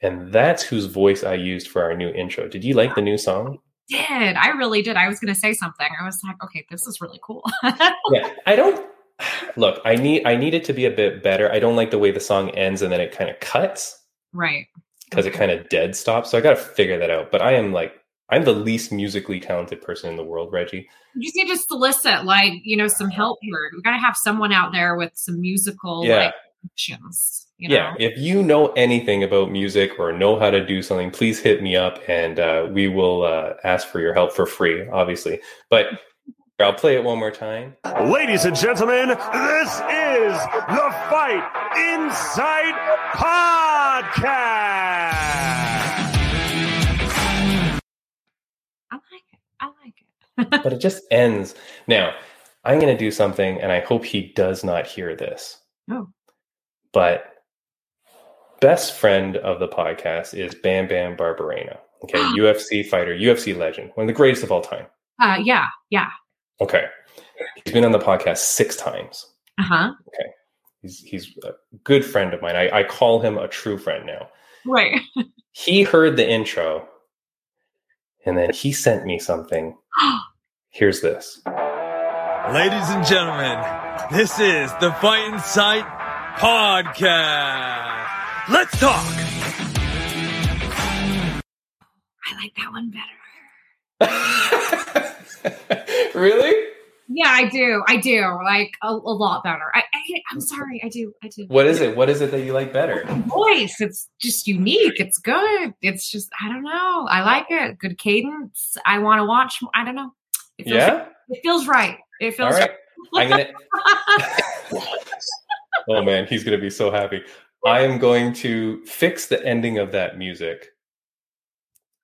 and that's whose voice I used for our new intro. Did you like the new song? did. I really did. I was going to say something. I was like, okay, this is really cool. Yeah, I don't look. I need I need it to be a bit better. I don't like the way the song ends and then it kind of cuts right. because it kind of dead stops. So I got to figure that out. But I am like I'm the least musically talented person in the world, Reggie. You just need to solicit, like, you know, some help here. We got to have someone out there with some musical Yeah. like connections. You know? Yeah, if you know anything about music or know how to do something, please hit me up and uh, we will uh, ask for your help for free, obviously. But I'll play it one more time. Ladies and gentlemen, this is the Fight Insight Podcast. But it just ends. Now, I'm going to do something, and I hope he does not hear this. Oh. But best friend of the podcast is Bam Bam Barberena. Okay, UFC fighter, UFC legend, one of the greatest of all time. Uh, yeah. Yeah. Okay, he's been on the podcast six times. Uh huh. Okay, he's he's a good friend of mine. I, I call him a true friend now. Right. He heard the intro, and then he sent me something. Here's this. Ladies and gentlemen, this is the Fight Insight podcast. Let's talk. I like that one better. really? Yeah, I do. I do. Like a, a lot better. I, I I'm sorry. I do. I do. What is it? What is it that you like better? Oh, voice. It's just unique. It's good. It's just I don't know. I like it. Good cadence. I want to watch. I don't know. It feels, Yeah. It feels right. It All feels right. I'm gonna. oh man, he's gonna be so happy. I am going to fix the ending of that music,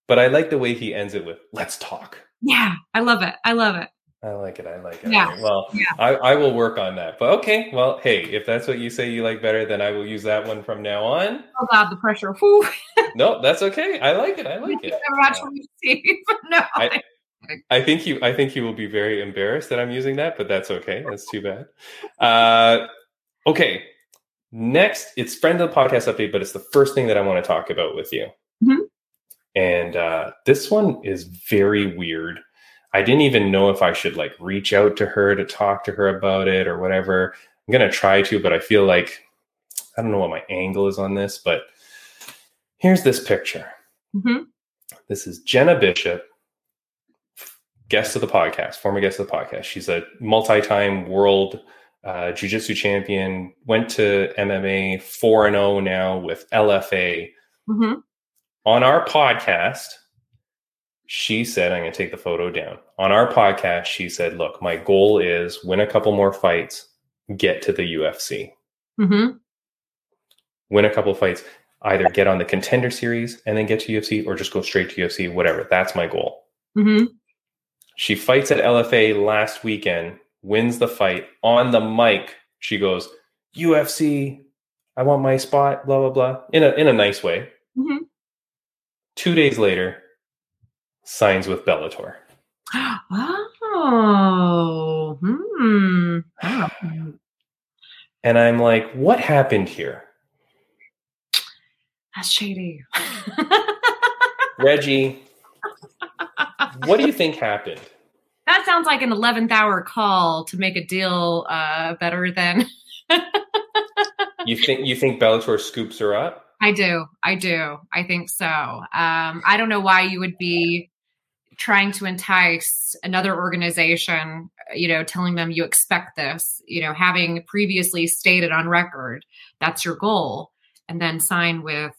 but I like the way he ends it with "Let's talk." yeah, I love it. I love it. I like it. I like it. Yeah. Well, Yeah. I, I will work on that. But okay. Well, hey, if that's what you say you like better, then I will use that one from now on. Oh God, the pressure. No, that's okay. I like it. I like it. I'm not trying to see. no. I- I think you. I think you will be very embarrassed that I'm using that, but that's okay. That's too bad. Uh, okay. Next, it's friend of the podcast update, but it's the first thing that I want to talk about with you. Mhm. And uh, this one is very weird. I didn't even know if I should like reach out to her to talk to her about it or whatever. I'm gonna try to, but I feel like I don't know what my angle is on this. But here's this picture. Mhm. This is Jena Bishop, guest of the podcast, former guest of the podcast. She's a multi-time world uh, jiu-jitsu champion. Went to MMA four and zero now with LFA. Mhm. On our podcast, she said, "I'm going to take the photo down." On our podcast, she said, "Look, my goal is win a couple more fights, get to the UFC, Mhm. win a couple fights." Either get on the contender series and then get to UFC, or just go straight to UFC. Whatever. That's my goal. Mhm. She fights at LFA last weekend, wins the fight. On the mic, she goes, UFC, I want my spot, blah, blah, blah, in a, in a nice way. Mhm. Two days later, signs with Bellator. Oh. Hmm. Oh. And I'm like, what happened here? That's shady. Reggie, what do you think happened? That sounds like an 11th hour call to make a deal uh, better than You think you think Bellator scoops her up? I do. I do. I think so. Um, I don't know why you would be trying to entice another organization, you know, telling them you expect this, you know, having previously stated on record that's your goal, and then sign with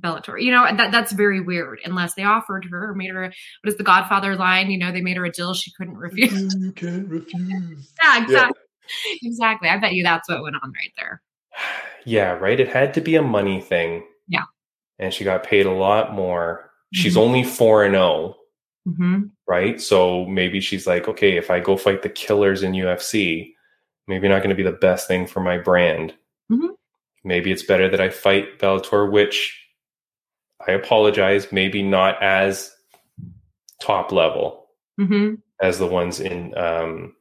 Bellator. You know, that that's very weird. Unless they offered her or made her, what is the Godfather line? You know, they made her a deal she couldn't refuse. You can't refuse. yeah, exactly. Exactly. I bet you that's what went on right there. Yeah, right. It had to be a money thing. Yeah. And she got paid a lot more. She's Mhm. only 4 and 0, hmm right? So maybe she's like, okay, if I go fight the killers in UFC, maybe not going to be the best thing for my brand. Mhm. Maybe it's better that I fight Bellator, which I apologize, maybe not as top level hmm as the ones in um,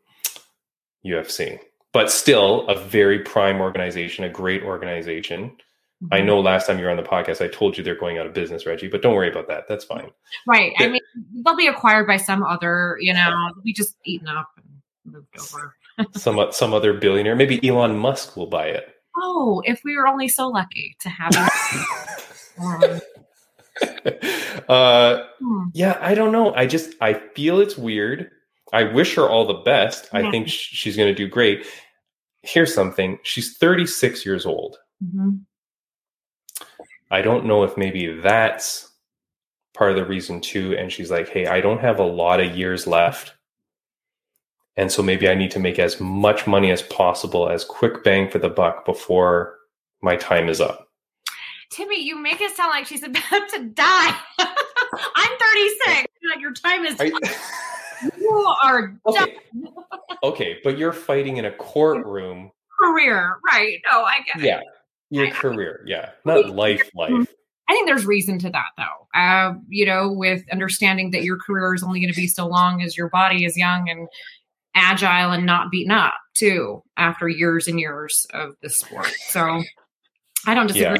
UFC, but still a very prime organization, a great organization. Mm-hmm. I know last time you were on the podcast, I told you they're going out of business, Reggie, but don't worry about that. That's fine. Right. I mean, they'll be acquired by some other, you know, we just eaten up and moved over. some some other billionaire, maybe Elon Musk will buy it. Oh, if we were only so lucky to have. Um, uh, hmm. yeah, I don't know. I just I feel it's weird. I wish her all the best. I think sh- she's going to do great. Here's something. She's 36 years old. Mhm. I don't know if maybe that's part of the reason too. And she's like, hey, I don't have a lot of years left. And so maybe I need to make as much money as possible, as quick bang for the buck before my time is up. Timmy, you make it sound like she's about to die. I'm 36. Your time is. Are you- are done. okay. okay, but you're fighting in a courtroom. Career, right? No, I get it. Your career. Yeah. Not life, life. I think there's reason to that, though. Uh, you know, with understanding that your career is only going to be so long as your body is young and agile and not beaten up, too, after years and years of the sport. So I don't disagree. Yeah.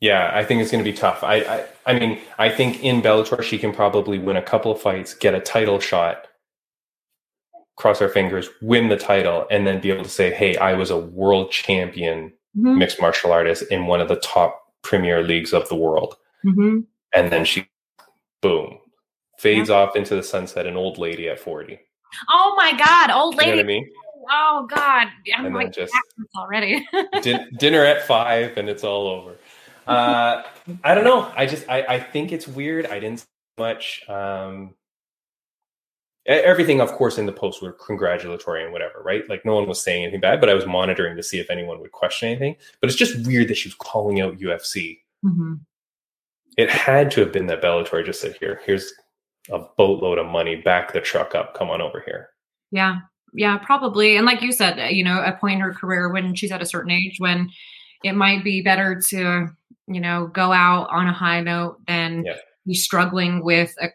Yeah, I think it's going to be tough. I, I, I mean, I think in Bellator she can probably win a couple of fights, get a title shot, cross our fingers, win the title, and then be able to say, "Hey, I was a world champion Mhm, mixed martial artist in one of the top premier leagues of the world." mhm. And then she, boom, fades off into the sunset, an old lady at forty. Oh my God, old You know lady. I mean? Oh God, I'm And like just already. din- dinner at five and it's all over. Uh, I don't know. I just I, I think it's weird. I didn't see much. Um, everything, of course, in the post were congratulatory and whatever, right? Like no one was saying anything bad, but I was monitoring to see if anyone would question anything. But it's just weird that she was calling out UFC. Mhm. It had to have been that Bellator just said, "Here, here's a boatload of money. Back the truck up. Come on over here." Yeah, yeah, probably. And like you said, you know, a point in her career when she's at a certain age when it might be better to, you know, go out on a high note than Yeah. be struggling with a,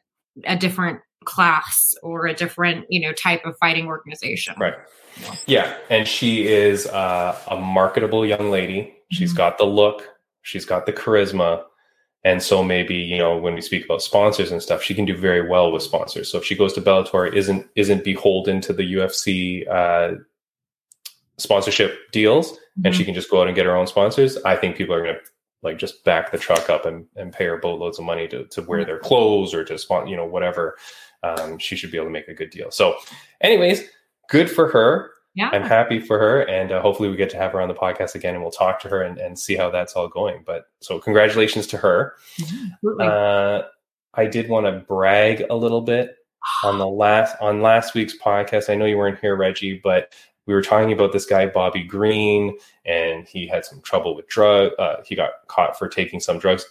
a different class or a different, you know, type of fighting organization. Right. Yeah, and she is uh, a marketable young lady. She's Mhm. got the look, she's got the charisma, and so maybe you know when we speak about sponsors and stuff, she can do very well with sponsors. So if she goes to Bellator, isn't isn't beholden to the UFC uh, sponsorship deals, and she Mhm. can just go out and get her own sponsors. I think people are going to like just back the truck up and, and pay her boatloads of money to, to wear their clothes or to spon- you know whatever. Um, she should be able to make a good deal. So, anyways, good for her. Yeah. I'm happy for her, and uh, hopefully we get to have her on the podcast again, and we'll talk to her and, and see how that's all going. But so congratulations to her. Absolutely. Uh, I did want to brag a little bit on the last on last week's podcast. I know you weren't here, Reggie, but we were talking about this guy Bobby Green, and he had some trouble with drug. Uh, he got caught for taking some drugs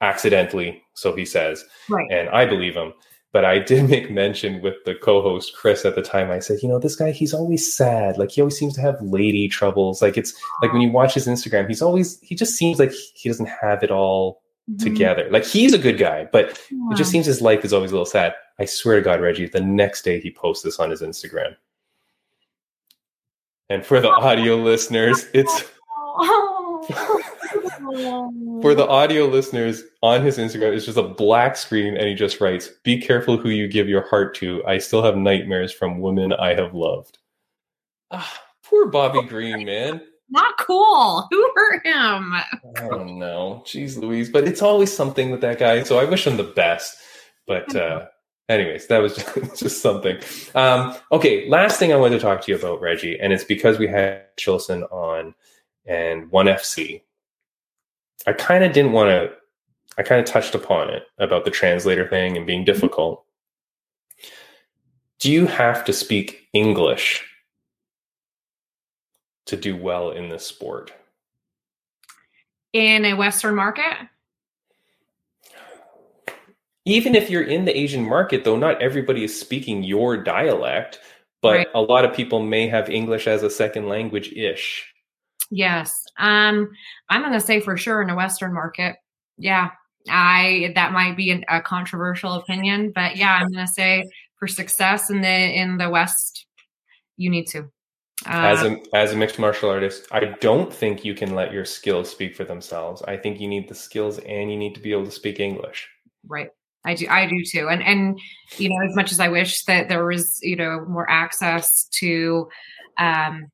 accidentally, so he says, right. and I believe him. But I did make mention with the co-host Chris at the time. I said, you know, this guy, he's always sad. Like he always seems to have lady troubles. Like it's like when you watch his Instagram, he's always he just seems like he doesn't have it all Mhm. together. Like he's a good guy, but it just seems his life is always a little sad. I swear to God, Reggie, the next day he posts this on his Instagram. And for the audio listeners, it's Oh. For the audio listeners on his Instagram, it's just a black screen and he just writes, Be careful who you give your heart to. I still have nightmares from women I have loved. Ah, poor Bobby Green, man. not cool. Who hurt him? I don't know. Jeez Louise. But it's always something with that guy. So I wish him the best. But uh anyways, that was just, just something. Um, okay, last thing I wanted to talk to you about, Reggie, and it's because we had Chilson on and one FC. I kind of didn't want to. I kind of touched upon it about the translator thing and being mm-hmm. difficult. Do you have to speak English to do well in this sport? In a Western market? Even if you're in the Asian market, though, not everybody is speaking your dialect, but Right. a lot of people may have English as a second language ish. Yes. Um, I'm going to say for sure in a Western market. Yeah. I, that might be an, a controversial opinion, but yeah, I'm going to say for success in the, in the West, you need to. Uh, as a as a mixed martial artist, I don't think you can let your skills speak for themselves. I think you need the skills and you need to be able to speak English. Right. I do. I do too. And and you know, as much as I wish that there was you know more access to um,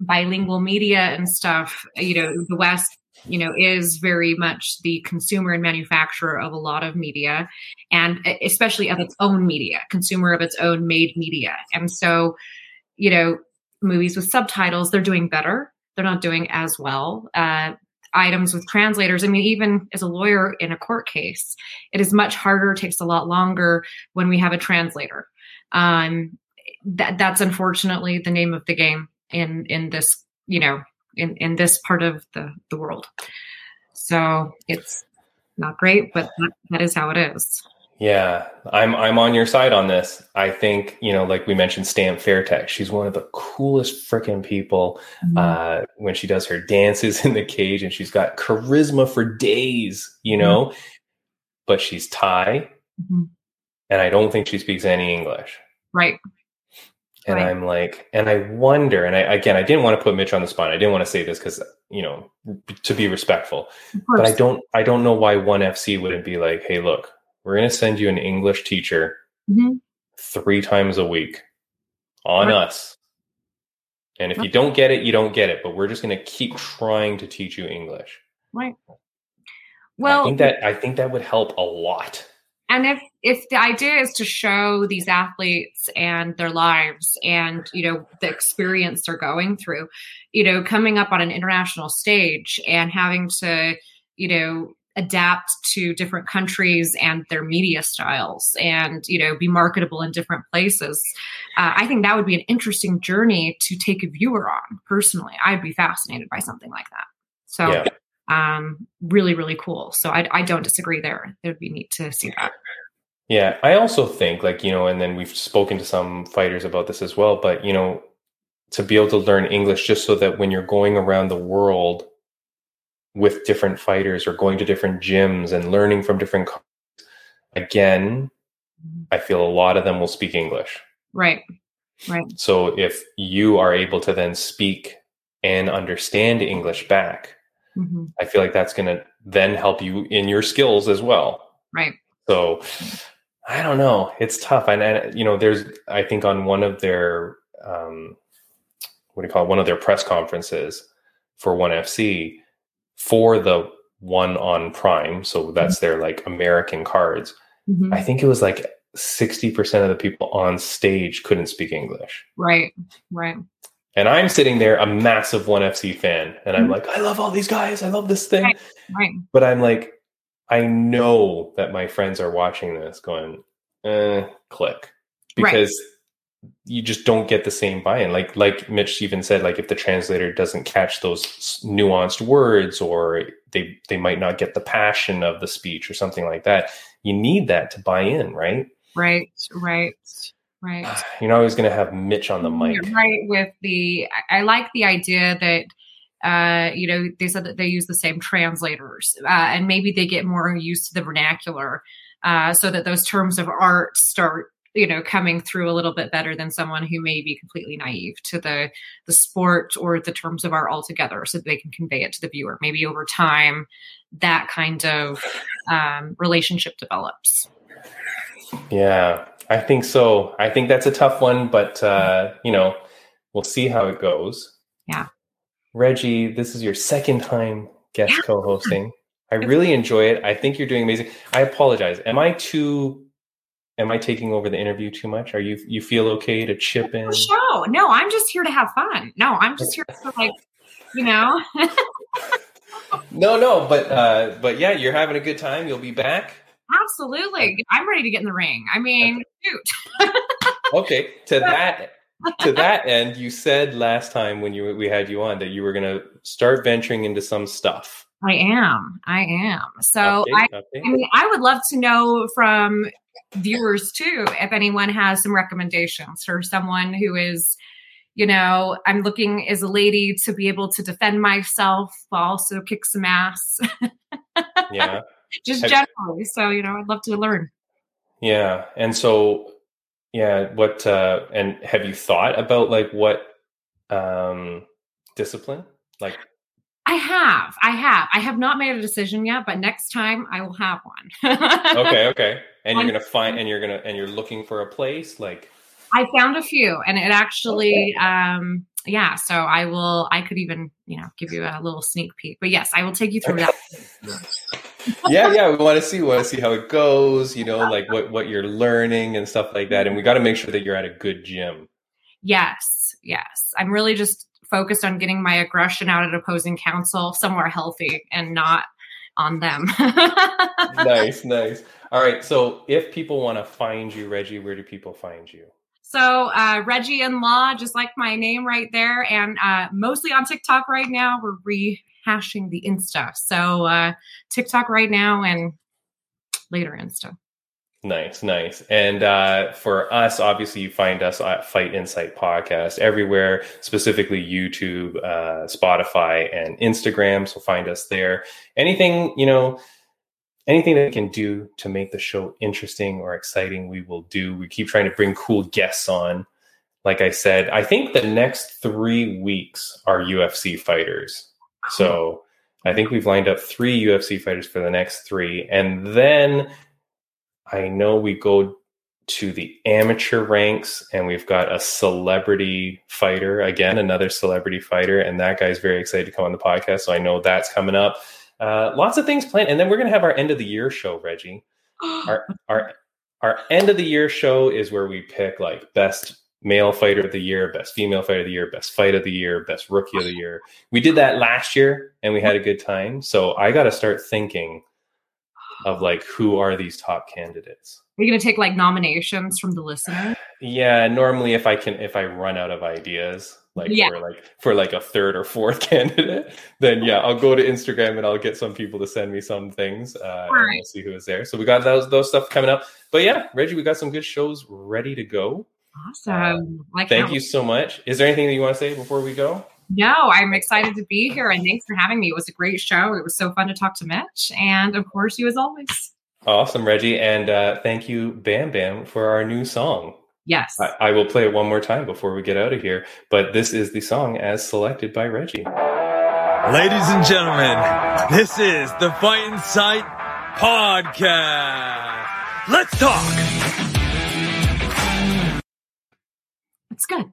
bilingual media and stuff, you know, the West you know is very much the consumer and manufacturer of a lot of media and especially of its own media consumer of its own made media. And so you know movies with subtitles they're doing better. They're not doing as well. Uh, items with translators i mean even as a lawyer in a court case it is much harder takes a lot longer when we have a translator. Um, that that's unfortunately the name of the game in in this you know in in this part of the the world so it's not great but that, that is how it is Yeah, I'm I'm on your side on this. I think you know, like we mentioned, Stamp Fairtex. She's one of the coolest freaking people. Uh, when she does her dances in the cage, and she's got charisma for days, you know. But she's Thai, Mhm. and I don't think she speaks any English. right And Right. I'm like, and I wonder, and I again, I didn't want to put Mitch on the spot. I didn't want to say this because you know, to be respectful. But I don't, I don't know why One FC wouldn't be like, hey, look, we're going to send you an English teacher Mhm. three times a week on Right. us. And if you don't get it, you don't get it. But we're just going to keep trying to teach you English. right Well, I think that I think that would help a lot. And if if the idea is to show these athletes and their lives and you know the experience they're going through you know coming up on an international stage and having to you know adapt to different countries and their media styles and you know be marketable in different places uh, i think that would be an interesting journey to take a viewer on personally i'd be fascinated by something like that so Yeah. Um really really cool. So I, I don't disagree there. It would be neat to see that. Yeah, I also think like, you know, and then we've spoken to some fighters about this as well, but you know, to be able to learn English just so that when you're going around the world with different fighters or going to different gyms and learning from different again, I feel a lot of them will speak English. right right. So if you are able to then speak and understand English back, hmm I feel like that's going to then help you in your skills as well. right So I don't know. It's tough. And, and you know, there's I think on one of their um, what do you call it? One of their press conferences for One FC for the one on Prime. So that's their like American cards. Mhm. I think it was like sixty percent of the people on stage couldn't speak English. right right And I'm sitting there, a massive One FC fan, and I'm Mhm. like, I love all these guys. I love this thing. Right. right But I'm like, I know that my friends are watching this going, eh, click. Right. Because you just don't get the same buy-in. Like like Mitch even said, like if the translator doesn't catch those nuanced words or they they might not get the passion of the speech or something like that, you need that to buy in, right? right right right. You're not always gonna have Mitch on the mic. You're right with the I- I like the idea that uh you know they said that they use the same translators uh, and maybe they get more used to the vernacular uh so that those terms of art start you know coming through a little bit better than someone who may be completely naive to the the sport or the terms of art altogether so that they can convey it to the viewer. Maybe over time that kind of um, relationship develops. Yeah, I think so. I think that's a tough one, but uh, you know, we'll see how it goes. Yeah. Reggie, this is your second time guest co-hosting. I really enjoy it. I think you're doing amazing. I apologize. Am I too am I taking over the interview too much? Are you you feel okay to chip in? show. No, I'm just here to have fun. No, I'm just here to like, you know. no, no, but uh, but yeah, you're having a good time. You'll be back. Absolutely. I'm ready to get in the ring. I mean, shoot. okay, to that to that end, you said last time when you we had you on that you were going to start venturing into some stuff. I am. I am. So I, I mean, I would love to know from viewers too if anyone has some recommendations for someone who is you know i'm looking as a lady to be able to defend myself also kick some ass yeah just generally so you know i'd love to learn yeah and so yeah what uh and have you thought about like what um discipline like I have. I have. I have not made a decision yet, but next time I will have one. okay, okay. And you're gonna find and you're gonna and you're looking for a place like I found a few and it actually okay. um yeah, so I will I could even, you know, give you a little sneak peek. But yes, I will take you through that. yeah, yeah, we want to see, we want to see how it goes, you know, like what what you're learning and stuff like that. And we got to make sure that you're at a good gym. Yes, yes. I'm really just focused on getting my aggression out at opposing counsel somewhere healthy and not on them. nice, nice. All right. So if people want to find you, Reggie, where do people find you? So uh, Reggie in Law, just like my name right there, and uh, mostly on TikTok right now. We're rehashing the Insta. So uh, TikTok right now and later Insta. Nice, nice. And uh, for us, obviously, you find us at Fight Insight Podcast everywhere, specifically YouTube, uh, Spotify, and Instagram. So find us there. Anything, you know, anything that can do to make the show interesting or exciting, we will do. We keep trying to bring cool guests on. Like I said, I think the next three weeks are UFC fighters. So I think we've lined up three UFC fighters for the next three. And then I know we go to the amateur ranks and we've got a celebrity fighter again another celebrity fighter and that guy's very excited to come on the podcast so i know that's coming up uh, lots of things planned and then we're going to have our end of the year show reggie our, our our end of the year show is where we pick like best male fighter of the year best female fighter of the year best fight of the year best rookie of the year we did that last year and we had a good time so i got to start thinking of like who are these top candidates. Are you going to take like nominations from the listener? Yeah, normally if I can if I run out of ideas like yeah. for like for like a third or fourth candidate, then yeah, I'll go to Instagram and I'll get some people to send me some things uh, and we'll see who is there. So we got those those stuff coming up. But yeah, Reggie, we got some good shows ready to go. Awesome. Like thank you so much. Is there anything that you want to say before we go? No, I'm excited to be here and thanks for having me. It was a great show. It was so fun to talk to Mitch. And of course, you as always. Awesome, Reggie. And uh, thank you, Bam Bam, for our new song. Yes. I, I will play it one more time before we get out of here. But this is the song as selected by Reggie. Ladies and gentlemen, this is the Fight Insight Podcast. Let's talk. It's good.